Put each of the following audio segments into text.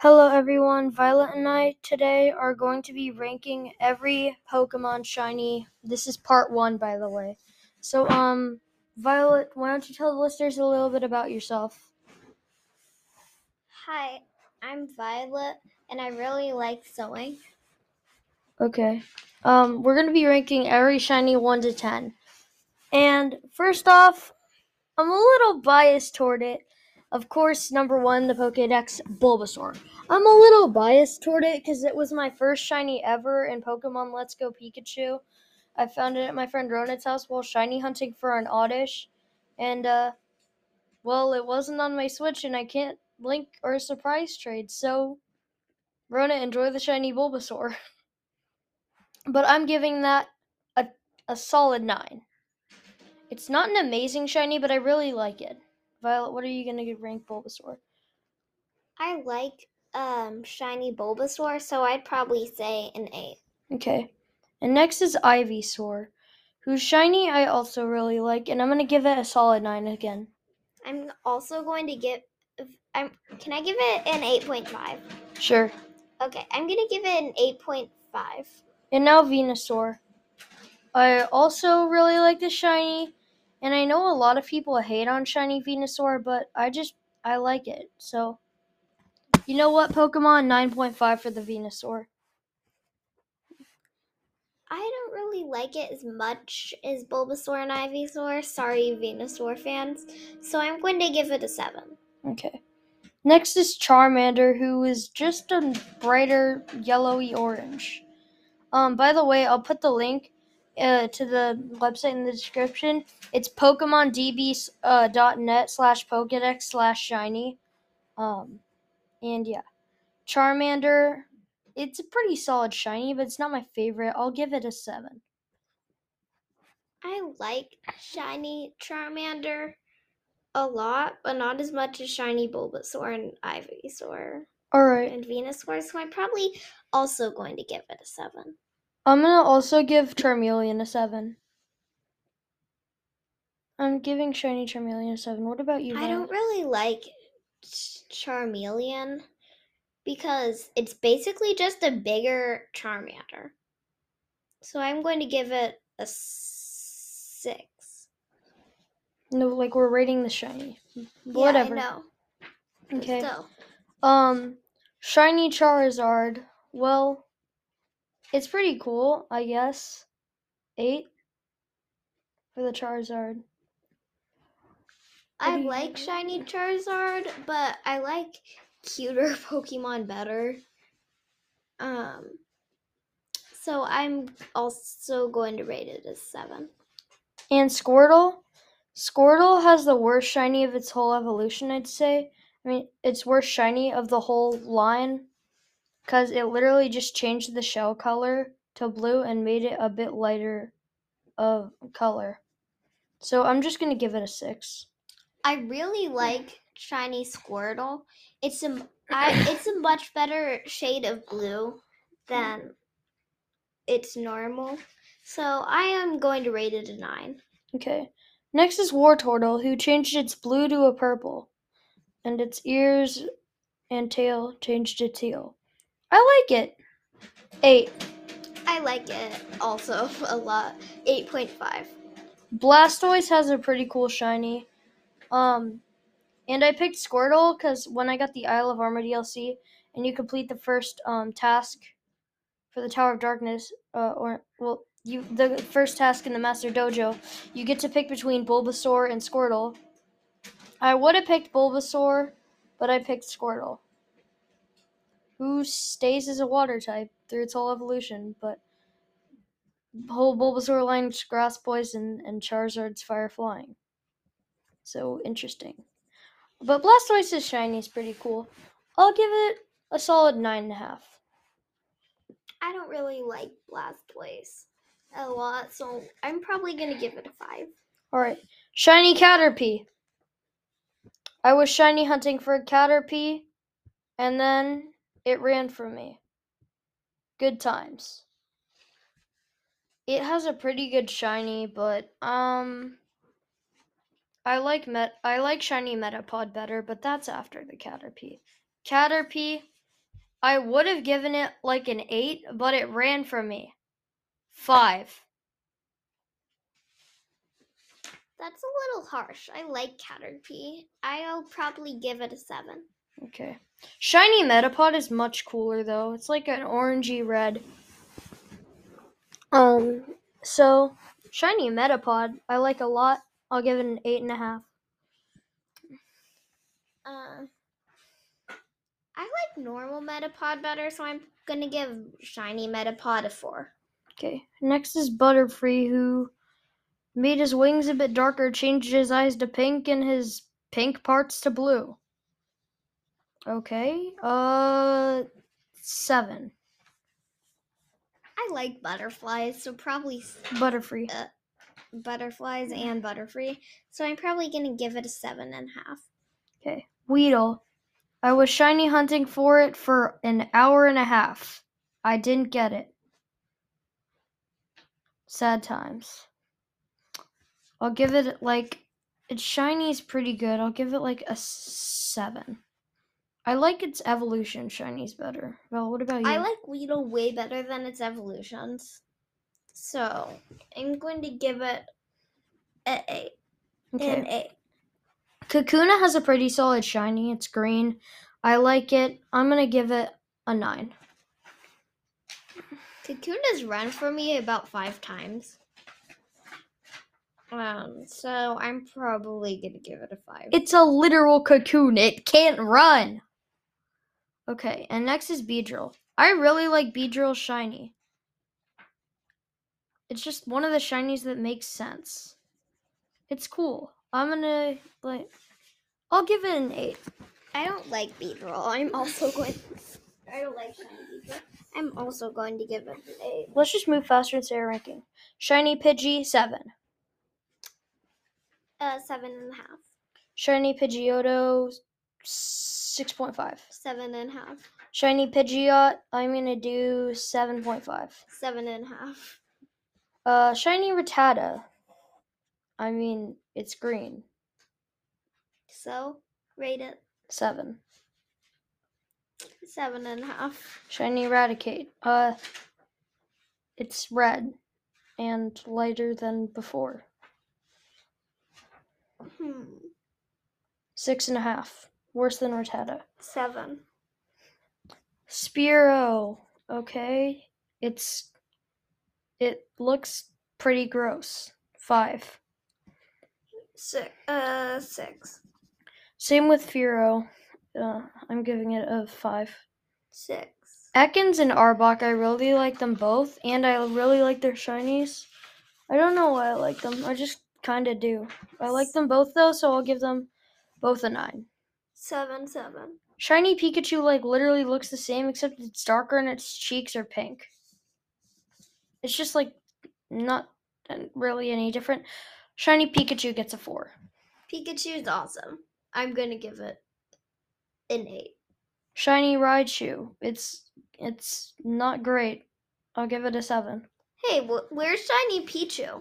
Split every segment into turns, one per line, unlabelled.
Hello everyone, Violet and I today are going to be ranking every Pokemon shiny. This is part one, by the way. So, um, Violet, why don't you tell the listeners a little bit about yourself?
Hi, I'm Violet, and I really like sewing.
Okay. Um, we're gonna be ranking every shiny one to ten. And first off, I'm a little biased toward it. Of course, number one, the Pokedex Bulbasaur. I'm a little biased toward it because it was my first shiny ever in Pokemon Let's Go Pikachu. I found it at my friend Ronit's house while shiny hunting for an Oddish. And, uh, well, it wasn't on my Switch and I can't link or surprise trade. So, Rona, enjoy the shiny Bulbasaur. but I'm giving that a, a solid 9. It's not an amazing shiny, but I really like it. Violet, what are you gonna give rank Bulbasaur?
I like um shiny Bulbasaur, so I'd probably say an eight.
Okay. And next is Ivysaur, whose shiny I also really like, and I'm gonna give it a solid nine again.
I'm also going to give. I'm. Can I give it an eight point five?
Sure.
Okay, I'm gonna give it an eight point five.
And now Venusaur. I also really like the shiny, and I know a lot of people hate on shiny Venusaur, but I just I like it. So, you know what, Pokemon 9.5 for the Venusaur.
I don't really like it as much as Bulbasaur and Ivysaur. Sorry, Venusaur fans. So I'm going to give it a seven.
Okay. Next is Charmander, who is just a brighter yellowy orange. Um, by the way, I'll put the link uh, to the website in the description. It's PokemonDB.net uh, slash Pokedex slash Shiny. Um, and yeah, Charmander. It's a pretty solid shiny, but it's not my favorite. I'll give it a seven.
I like shiny Charmander a lot, but not as much as shiny Bulbasaur and Ivysaur.
All right.
And Venusaur, so I'm probably also going to give it a seven.
I'm gonna also give Charmeleon a seven. I'm giving shiny Charmeleon a seven. What about you?
I don't really like Charmeleon because it's basically just a bigger Charmander. So I'm going to give it a six.
No, like we're rating the shiny. Whatever.
Yeah.
Okay.
Still.
Um, shiny Charizard. Well, it's pretty cool, I guess. Eight for the Charizard.
I like shiny Charizard, but I like cuter Pokemon better. Um, so I'm also going to rate it as seven.
And Squirtle, Squirtle has the worst shiny of its whole evolution. I'd say. I mean, it's worst shiny of the whole line, because it literally just changed the shell color to blue and made it a bit lighter of color. So I'm just gonna give it a six.
I really like shiny Squirtle. It's a I, it's a much better shade of blue than its normal. So I am going to rate it a nine.
Okay. Next is Wartortle, who changed its blue to a purple, and its ears and tail changed to teal. I like it. Eight.
I like it also a lot. Eight point five.
Blastoise has a pretty cool shiny. Um, and I picked Squirtle because when I got the Isle of Armor DLC, and you complete the first um, task for the Tower of Darkness, uh, or well, you the first task in the Master Dojo, you get to pick between Bulbasaur and Squirtle. I would have picked Bulbasaur, but I picked Squirtle, who stays as a water type through its whole evolution, but whole Bulbasaur line's grass poison and Charizard's fire flying. So interesting. But Blastoise's shiny is pretty cool. I'll give it a solid nine and a half.
I don't really like Blastoise a lot, so I'm probably gonna give it a five.
All right, shiny Caterpie. I was shiny hunting for a Caterpie, and then it ran from me. Good times. It has a pretty good shiny, but um I like met I like shiny Metapod better, but that's after the Caterpie. Caterpie I would have given it like an 8, but it ran from me. 5.
That's a little harsh. I like Caterpie. I'll probably give it a seven.
Okay. Shiny Metapod is much cooler though. It's like an orangey red. Um, so shiny Metapod I like a lot. I'll give it an eight and a half.
Uh, I like normal Metapod better, so I'm gonna give shiny Metapod a four.
Okay. Next is Butterfree, who made his wings a bit darker, changed his eyes to pink, and his pink parts to blue. Okay. Uh, seven.
I like butterflies, so probably s-
Butterfree.
butterflies and Butterfree. So I'm probably gonna give it a seven and a half.
Okay. Weedle. I was shiny hunting for it for an hour and a half. I didn't get it. Sad times. I'll give it like its shiny is pretty good. I'll give it like a seven. I like its evolution. Shiny's better. Well, what about you?
I like Weedle way better than its evolutions. So I'm going to give it a eight.
okay.
An eight.
Kakuna has a pretty solid shiny. It's green. I like it. I'm gonna give it a nine.
Kakuna's run for me about five times. Um, so I'm probably gonna give it a five.
It's a literal cocoon. It can't run. Okay, and next is Beedrill. I really like Beedrill shiny. It's just one of the shinies that makes sense. It's cool. I'm gonna like. I'll give it an eight.
I don't like Beedrill. I'm also going. I don't like shiny Beedrill. I'm also going to give it an eight.
Let's just move faster and say our ranking. Shiny Pidgey seven.
Uh, seven and a half.
Shiny Pidgeotto six point five.
Seven and a half.
Shiny Pidgeot, I'm gonna do seven point five.
Seven and a half.
Uh, shiny Rattata. I mean, it's green.
So rate it
Seven.
seven and a half.
Shiny Raticate. Uh, it's red and lighter than before.
Hmm.
Six and a half. Worse than Rattata.
Seven.
Spearow. Okay. It's. It looks pretty gross. Five.
Six. Uh, six.
Same with Fearow. Uh, I'm giving it a five.
Six.
Ekans and Arbok, I really like them both, and I really like their shinies. I don't know why I like them. I just kind of do. I like them both though, so I'll give them both a nine.
Seven. Seven.
Shiny Pikachu like literally looks the same except it's darker and its cheeks are pink. It's just like not really any different. Shiny Pikachu gets a four.
Pikachu's awesome. I'm gonna give it an eight.
Shiny Raichu, it's it's not great. I'll give it a seven.
Hey, wh- where's Shiny Pichu?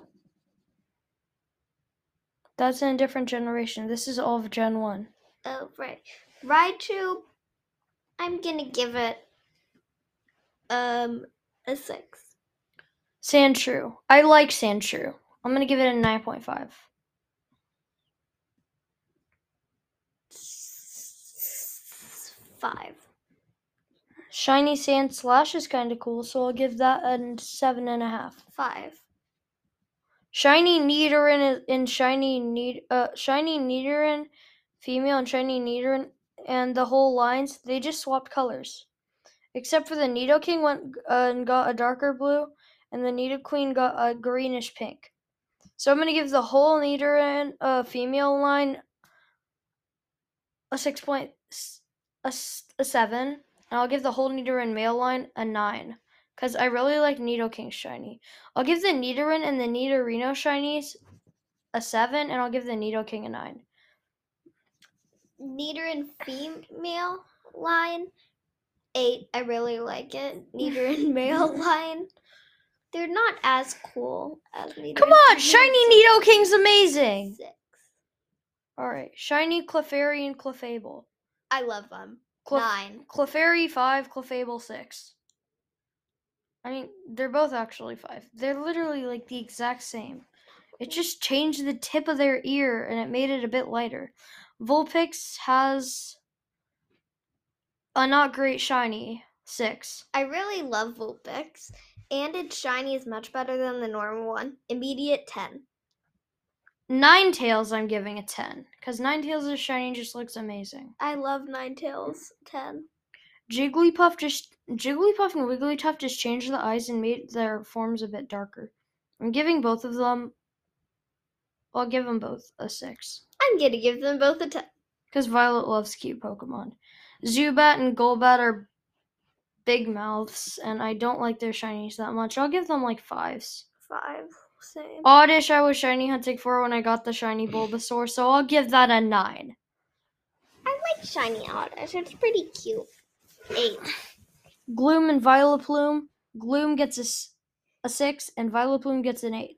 That's in a different generation. This is all of Gen one.
Oh, right. Raichu, I'm gonna give it um a six.
Sandshrew. I like Sandshrew. I'm gonna give it a nine point five.
Five.
Shiny Sandslash is kind of cool, so I'll give that a seven and a half.
Five.
Shiny Nidoran is- and Shiny Nid uh Shiny Nidoran female and Shiny Nidoran and the whole lines they just swapped colors, except for the Nidoking went uh, and got a darker blue, and the Nidoqueen got a greenish pink. So I'm gonna give the whole Nidoran uh female line a six point s- a, a seven, and I'll give the whole Nidoran male line a nine. Cause I really like Nidoking shiny. I'll give the Nidoran and the Nidorino shinies a seven, and I'll give the Nidoking a nine.
and female line, eight. I really like it. Neater and male line, they're not as cool as Nidoran.
Come on, shiny
so
Nidoking's amazing.
Six.
All right, shiny Clefairy and Clefable.
I love them.
Clef-
Nine.
Clefairy five, Clefable six. I mean, they're both actually five. They're literally like the exact same. It just changed the tip of their ear and it made it a bit lighter. Vulpix has a not great shiny six.
I really love Vulpix, and its shiny is much better than the normal one. Immediate 10.
Ninetales, I'm giving a ten because Ninetales' is shiny just looks amazing.
I love Ninetales 10.
Jigglypuff just Jigglypuff and Wigglytuff just changed the eyes and made their forms a bit darker. I'm giving both of them. I'll give them both a six
I'm to give them both a 10.
because Violet loves cute Pokemon. Zubat and Golbat are big mouths, and I don't like their shinies that much. I'll give them like fives.
5. Same.
Oddish, I was shiny hunting for when I got the shiny Bulbasaur, so I'll give that a nine.
I like Shiny Oddish. It's pretty cute. 8.
Gloom and Vileplume. Gloom gets a, a six, and Vileplume gets an eight.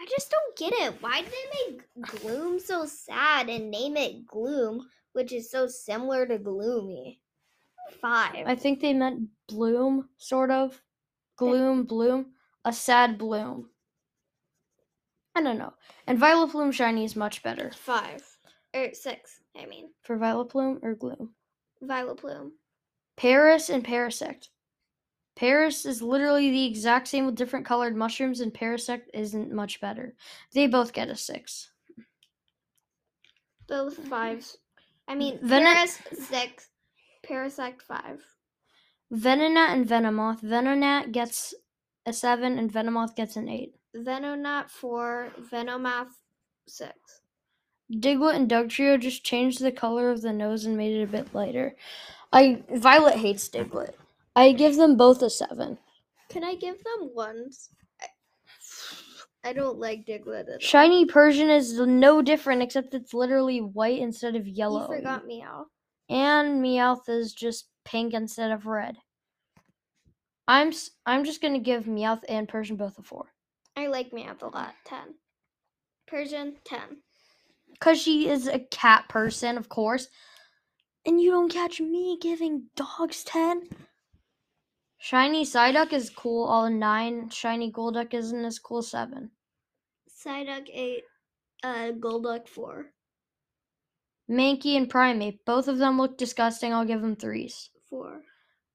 I just don't get it. Why did they make Gloom so sad and name it Gloom, which is so similar to Gloomy? 5.
I think they meant bloom, sort of. Gloom, bloom. A sad bloom. I don't know. And Vileplume shiny is much better.
5. Or 6, I mean.
For Vileplume or Gloom.
Vileplume.
Paras and Parasect. Paras is literally the exact same with different colored mushrooms, and Parasect isn't much better. They both get a six.
Both fives. I mean,
Vene-
Paras six, Parasect five.
Venonat and Venomoth. Venonat gets a seven, and Venomoth gets an eight.
Venonat four, Venomoth six.
Diglett and Dugtrio just changed the color of the nose and made it a bit lighter. I Violet hates Diglett. I give them both a seven.
Can I give them ones? I, I don't like Diglett at all.
Shiny Persian is no different except it's literally white instead of yellow.
You forgot Meow.
And Meowth is just pink instead of red. I'm I'm just gonna give Meowth and Persian both a four.
I like Meowth a lot. Ten. Persian ten.
Cause she is a cat person, of course. And you don't catch me giving dogs ten. Shiny Psyduck is cool, all nine. Shiny Golduck isn't as cool, seven.
Psyduck eight. Uh, Golduck four.
Mankey and Primeape, both of them look disgusting. I'll give them threes.
Four.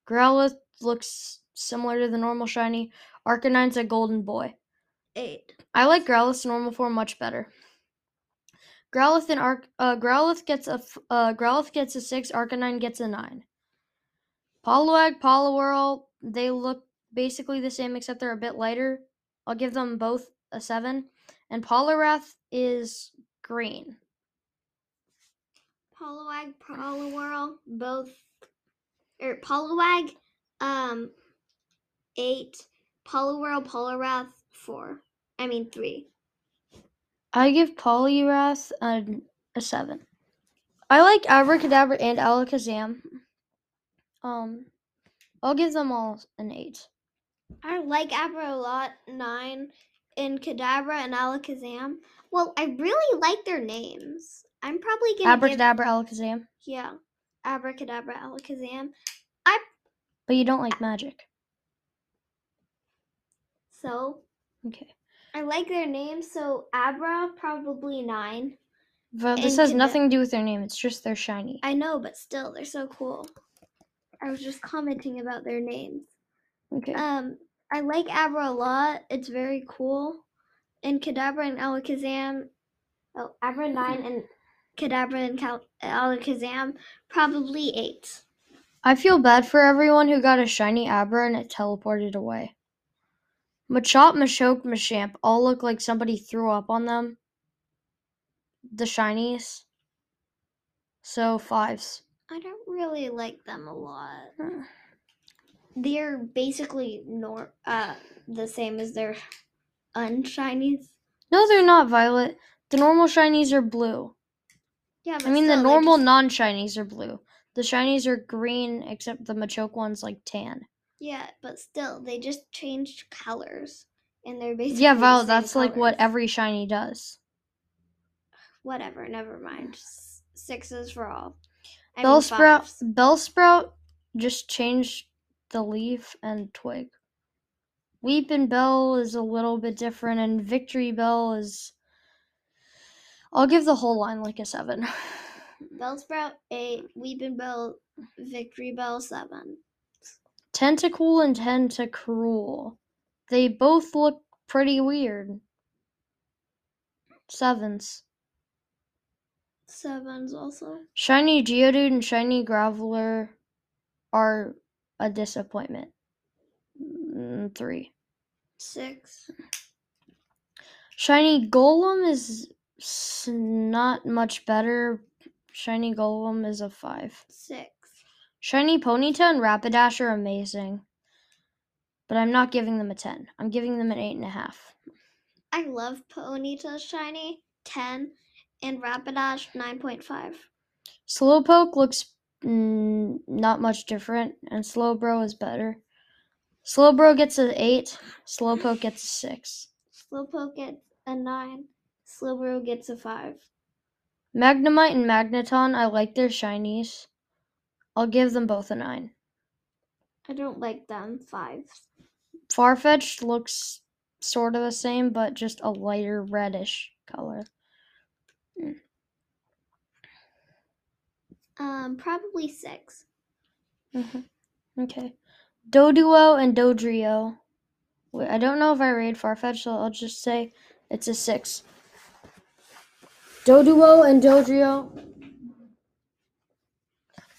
Growlithe looks similar to the normal shiny. Arcanine's a golden boy.
Eight.
I like Growlithe's normal form much better. Growlithe and Arc uh, Growlithe gets a f- uh, Growlithe gets a six. Arcanine gets a nine. Poliwag, Poliwhirl, they look basically the same except they're a bit lighter. I'll give them both a seven. And Poliwrath is green.
Poliwag, Poliwhirl, both or Poliwag, um, eight. Poliwhirl, Poliwrath, four. I mean three.
I give Poliwrath a, a seven. I like Abracadabra and Alakazam. Um, I'll give them all an eight.
I like Abra a lot, nine, in Kadabra and Alakazam. Well, I really like their names. I'm probably gonna give
Abracadabra, Alakazam.
yeah, Abracadabra, Alakazam. I.
But you don't like magic.
So
Okay.
I like their names. So Abra probably nine.
But this has nothing to do with their name. It's just they're shiny.
I know, but still, they're so cool. I was just commenting about their names.
Okay.
Um, I like Abra a lot. It's very cool. And Kadabra and Alakazam. Oh, Abra nine and Kadabra and Cal- Alakazam probably eight.
I feel bad for everyone who got a shiny Abra and it teleported away. Machop, Machoke, Machamp all look like somebody threw up on them. The shinies. So fives.
I don't really like them a lot. They're basically nor uh the same as their unshinies.
No, they're not violet. The normal shinies are blue.
Yeah, but
I mean, the
still, they're
normal
just-
non shinies are blue. The shinies are green, except the Machoke one's like tan.
Yeah, but still, they just changed colors, and they're basically
Yeah,
the
Violet, that's like what every shiny does.
Whatever, never mind. Sixes for all. I
Bellsprout. Bellsprout just changed the leaf and twig. Weepinbell is a little bit different, and Victreebel is. I'll give the whole line like a seven.
Bellsprout eight. Weepinbell. Victory Bell seven.
Tentacool and Tentacruel. They both look pretty weird. Sevens.
Sevens also.
Shiny Geodude and Shiny Graveler are a disappointment. Mm, Three.
Six.
Shiny Golem is not much better. Shiny Golem is a five.
Six.
Shiny Ponyta and Rapidash are amazing. But I'm not giving them a 10. I'm giving them an 8.5.
I love Ponyta Shiny. Ten. And Rapidash nine point five.
Slowpoke looks mm, not much different, and Slowbro is better. Slowbro gets an 8, Slowpoke gets a 6.
Slowpoke gets a nine. Slowbro gets a five.
Magnemite and Magneton, I like their shinies. I'll give them both a 9.
I don't like them. Fives.
Farfetch'd looks sort of the same, but just a lighter reddish color.
Um, probably six.
Okay. Doduo and Dodrio. I don't know if I read Farfetch, so I'll just say it's a 6. Doduo and Dodrio.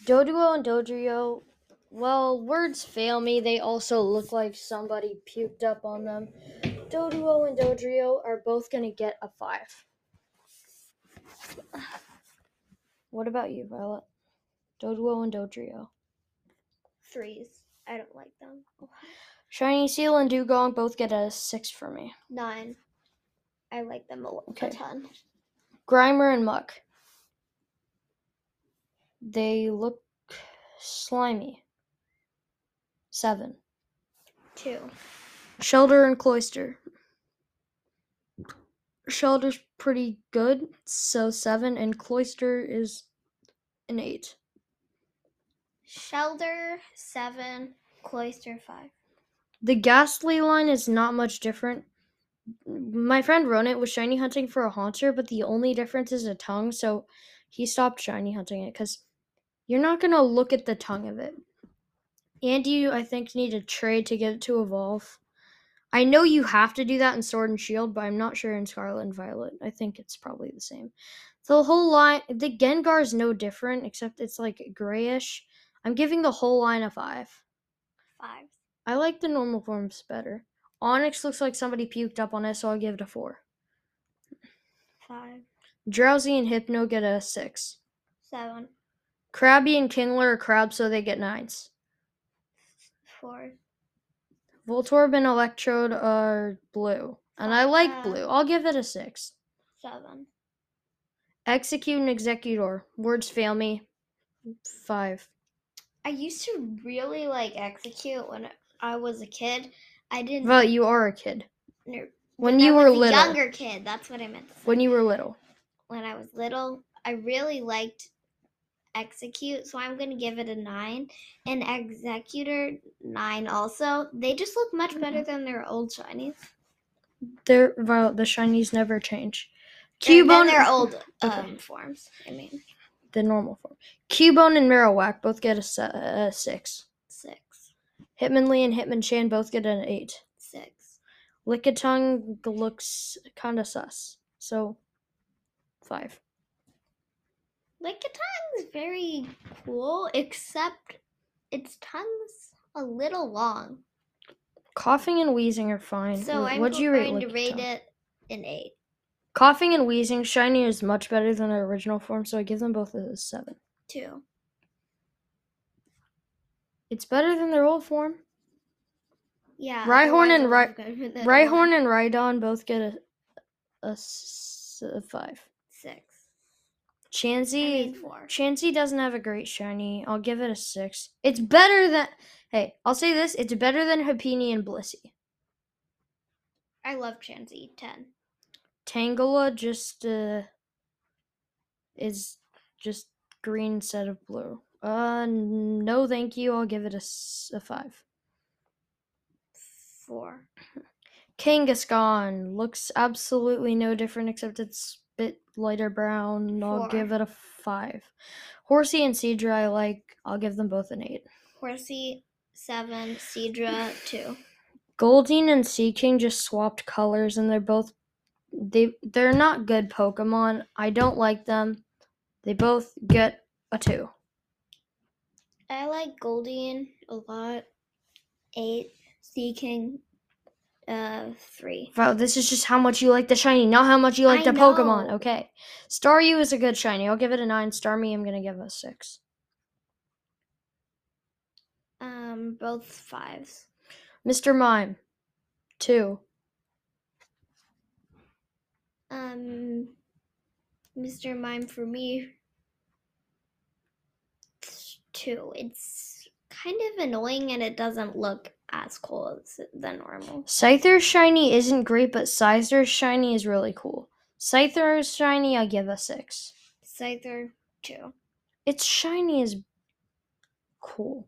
Doduo and Dodrio. Well, words fail me. They also look like somebody puked up on them. Doduo and Dodrio are both going to get a 5. What about you, Violet? Doduo and Dodrio.
Threes. I don't like them.
Shiny Seel and Dugong both get a 6 for me.
Nine. I like them a, lo-
Okay.
a ton.
Grimer and Muck. They look slimy. Seven.
Two.
Shellder and Cloyster. Shellder's pretty good, so seven, and Cloyster is an eight.
Shelter seven. Cloyster five.
The Gastly line is not much different. My friend Ronit was shiny hunting for a Haunter, but the only difference is a tongue, so he stopped shiny hunting it because you're not gonna look at the tongue of it. And you, I think, need a trade to get it to evolve. I know you have to do that in Sword and Shield, but I'm not sure in Scarlet and Violet. I think it's probably the same. The whole line, the Gengar is no different, except it's like grayish. I'm giving the whole line a five.
Five.
I like the normal forms better. Onix looks like somebody puked up on it, so I'll give it a four.
Five.
Drowzee and Hypno get a six.
Seven.
Krabby and Kingler are crabs, so they get nines.
Four.
Voltorb and Electrode are blue. And I like
Uh,
blue. I'll give it a six.
Seven.
Exeggcute and Exeggutor. Words fail me. Five.
I used to really like Exeggcute when I was a kid. I didn't.
Well, you are a kid.
ner-
When
I
you were little.
younger kid. That's what I meant.
When you were little.
when I was little, I really liked Exeggcute, so I'm gonna give it a nine. And Exeggutor nine also. They just look much better than their old shinies.
They're well, the shinies never change. Cubone
their old
Okay.
um, forms. I mean,
the normal form. Cubone and Marowak both get a, a six.
six,
Hitmonlee and Hitmonchan both get an eight.
six,
Lickitung looks kind of sus. So, five.
Lickitung is very cool, except its tongue's a little long.
Koffing and Weezing are fine.
So I'm
What'd you rate
going to rate it an eight.
Koffing and Weezing, shiny is much better than their original form, so I give them both a seven.
Two.
It's better than their old form.
Yeah.
Rhyhorn and
I
Ry-
would've given it a
Rhyhorn and Rhydon both get a a five. Chansey. Chansey doesn't have a great shiny. I'll give it a six. It's better than. Hey, I'll say this: it's better than Happiny and Blissey.
I love Chansey. Ten.
Tangela just uh, is just green instead of blue. Uh, no, thank you. I'll give it a, a five.
Four.
Kangaskhan looks absolutely no different except it's lighter brown. I'll
Four.
give it a five. Horsea and Seadra, I like. I'll give them both an eight.
Horsea, seven. Seadra, two.
Goldeen and Seaking just swapped colors, and they're both they they're not good Pokemon. I don't like them. They both get a two.
I like Goldeen a lot. Eight. Seaking, uh, three.
Wow, this is just how much you like the shiny, not how much you like
I
the Pokemon.
know.
Okay. Staryu is a good shiny. I'll give it a nine. Starmie, I'm gonna give a six.
Um, both fives.
Mr. Mime, two.
Um, Mr. Mime for me, two. It's kind of annoying and it doesn't look as cool as the normal.
Scyther's shiny isn't great, but Scizor's shiny is really cool. Scyther's shiny, I give a six.
Scyther, two.
Its shiny is cool.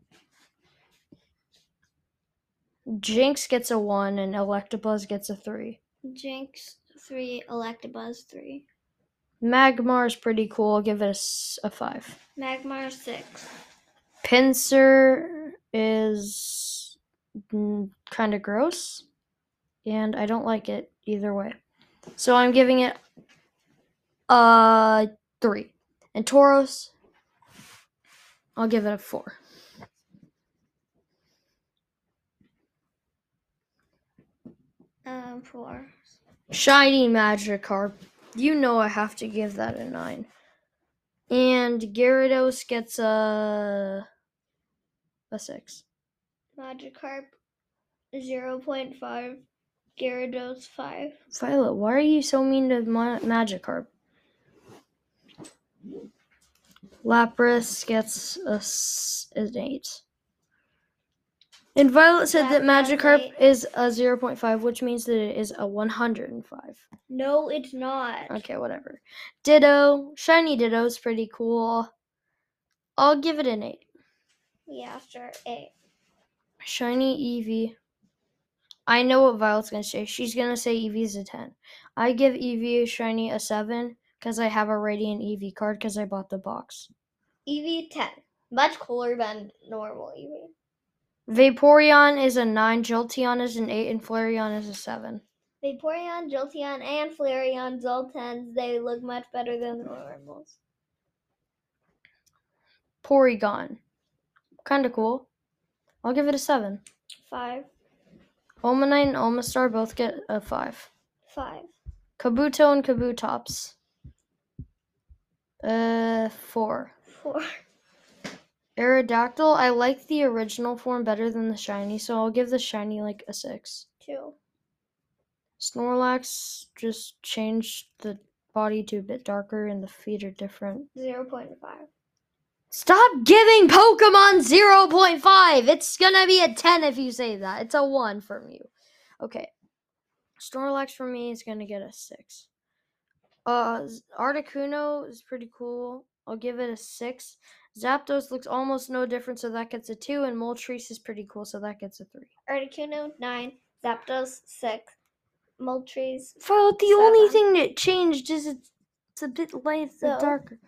Jynx gets a one, and Electabuzz gets a three.
Jynx, three. Electabuzz, three.
Magmar is pretty cool. I'll give it a, a five.
Magmar, six.
Pinsir is kind of gross, and I don't like it either way. So I'm giving it a three. And Tauros, I'll give it a four.
Um, four.
Shiny Magikarp, you know I have to give that a nine. And Gyarados gets a a six.
Magikarp, 0.5. Gyarados, 5.
Violet, why are you so mean to Ma- Magikarp? Lapras gets a s- an eight. And Violet said that Magikarp
eight.
is a 0.5, which means that it is a 105.
No, it's not.
Okay, whatever. Ditto. Shiny Ditto is pretty cool. I'll give it an 8.
Yeah, sure. 8.
Shiny Eevee. I know what Violet's gonna say. She's gonna say Eevee's a 10. I give Eevee Shiny a 7 because I have a Radiant Eevee card because I bought the box.
Eevee, 10. Much cooler than normal Eevee.
Vaporeon is a 9, Jolteon is an 8, and Flareon is a 7.
Vaporeon, Jolteon, and Flareon, all 10s. They look much better than the normals.
Porygon. Kinda cool. I'll give it a 7.
5.
Omanyte and Omastar both get a 5.
5.
Kabuto and Kabutops. Uh, 4.
4.
Aerodactyl, I like the original form better than the shiny, so I'll give the shiny like a 6.
2.
Snorlax just changed the body to a bit darker and the feet are different.
0.5.
Stop giving Pokemon 0.5! It's gonna be a 10 if you say that. It's a 1 from you. Okay. Snorlax for me is gonna get a 6. Uh, Articuno is pretty cool. I'll give it a 6. Zapdos looks almost no different, so that gets a 2. And Moltres is pretty cool, so that gets a 3.
Articuno, 9. Zapdos, 6. Moltres,
Well, the only thing that changed is it's, it's a bit light,
So-
darker.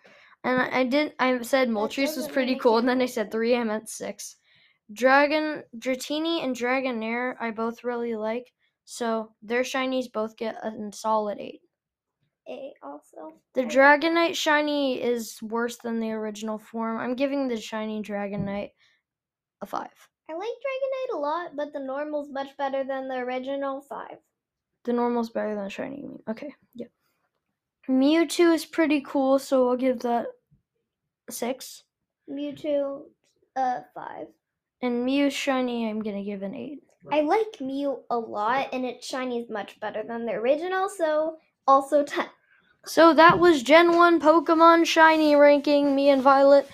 And I, I did. I said Moltres was pretty cool, and then I said three. I meant six. Dragon, Dratini, and Dragonair I both really like. So their shinies both get a solid eight.
8 also.
The Dragonite shiny is worse than the original form. I'm giving the shiny Dragonite a five.
I like Dragonite a lot, but the normal's much better than the original 5.
The normal's better than the shiny. You mean? Okay, yeah. Mewtwo is pretty cool, so I'll give that a six.
Mewtwo, uh, 5.
And Mew shiny, I'm gonna give an eight.
I like Mew a lot, and its shiny is much better than the original, so also 10.
So that was Gen 1 Pokemon Shiny ranking, me and Violet.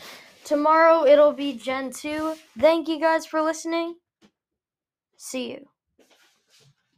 Tomorrow it'll be Gen 2. Thank you guys for listening. See you.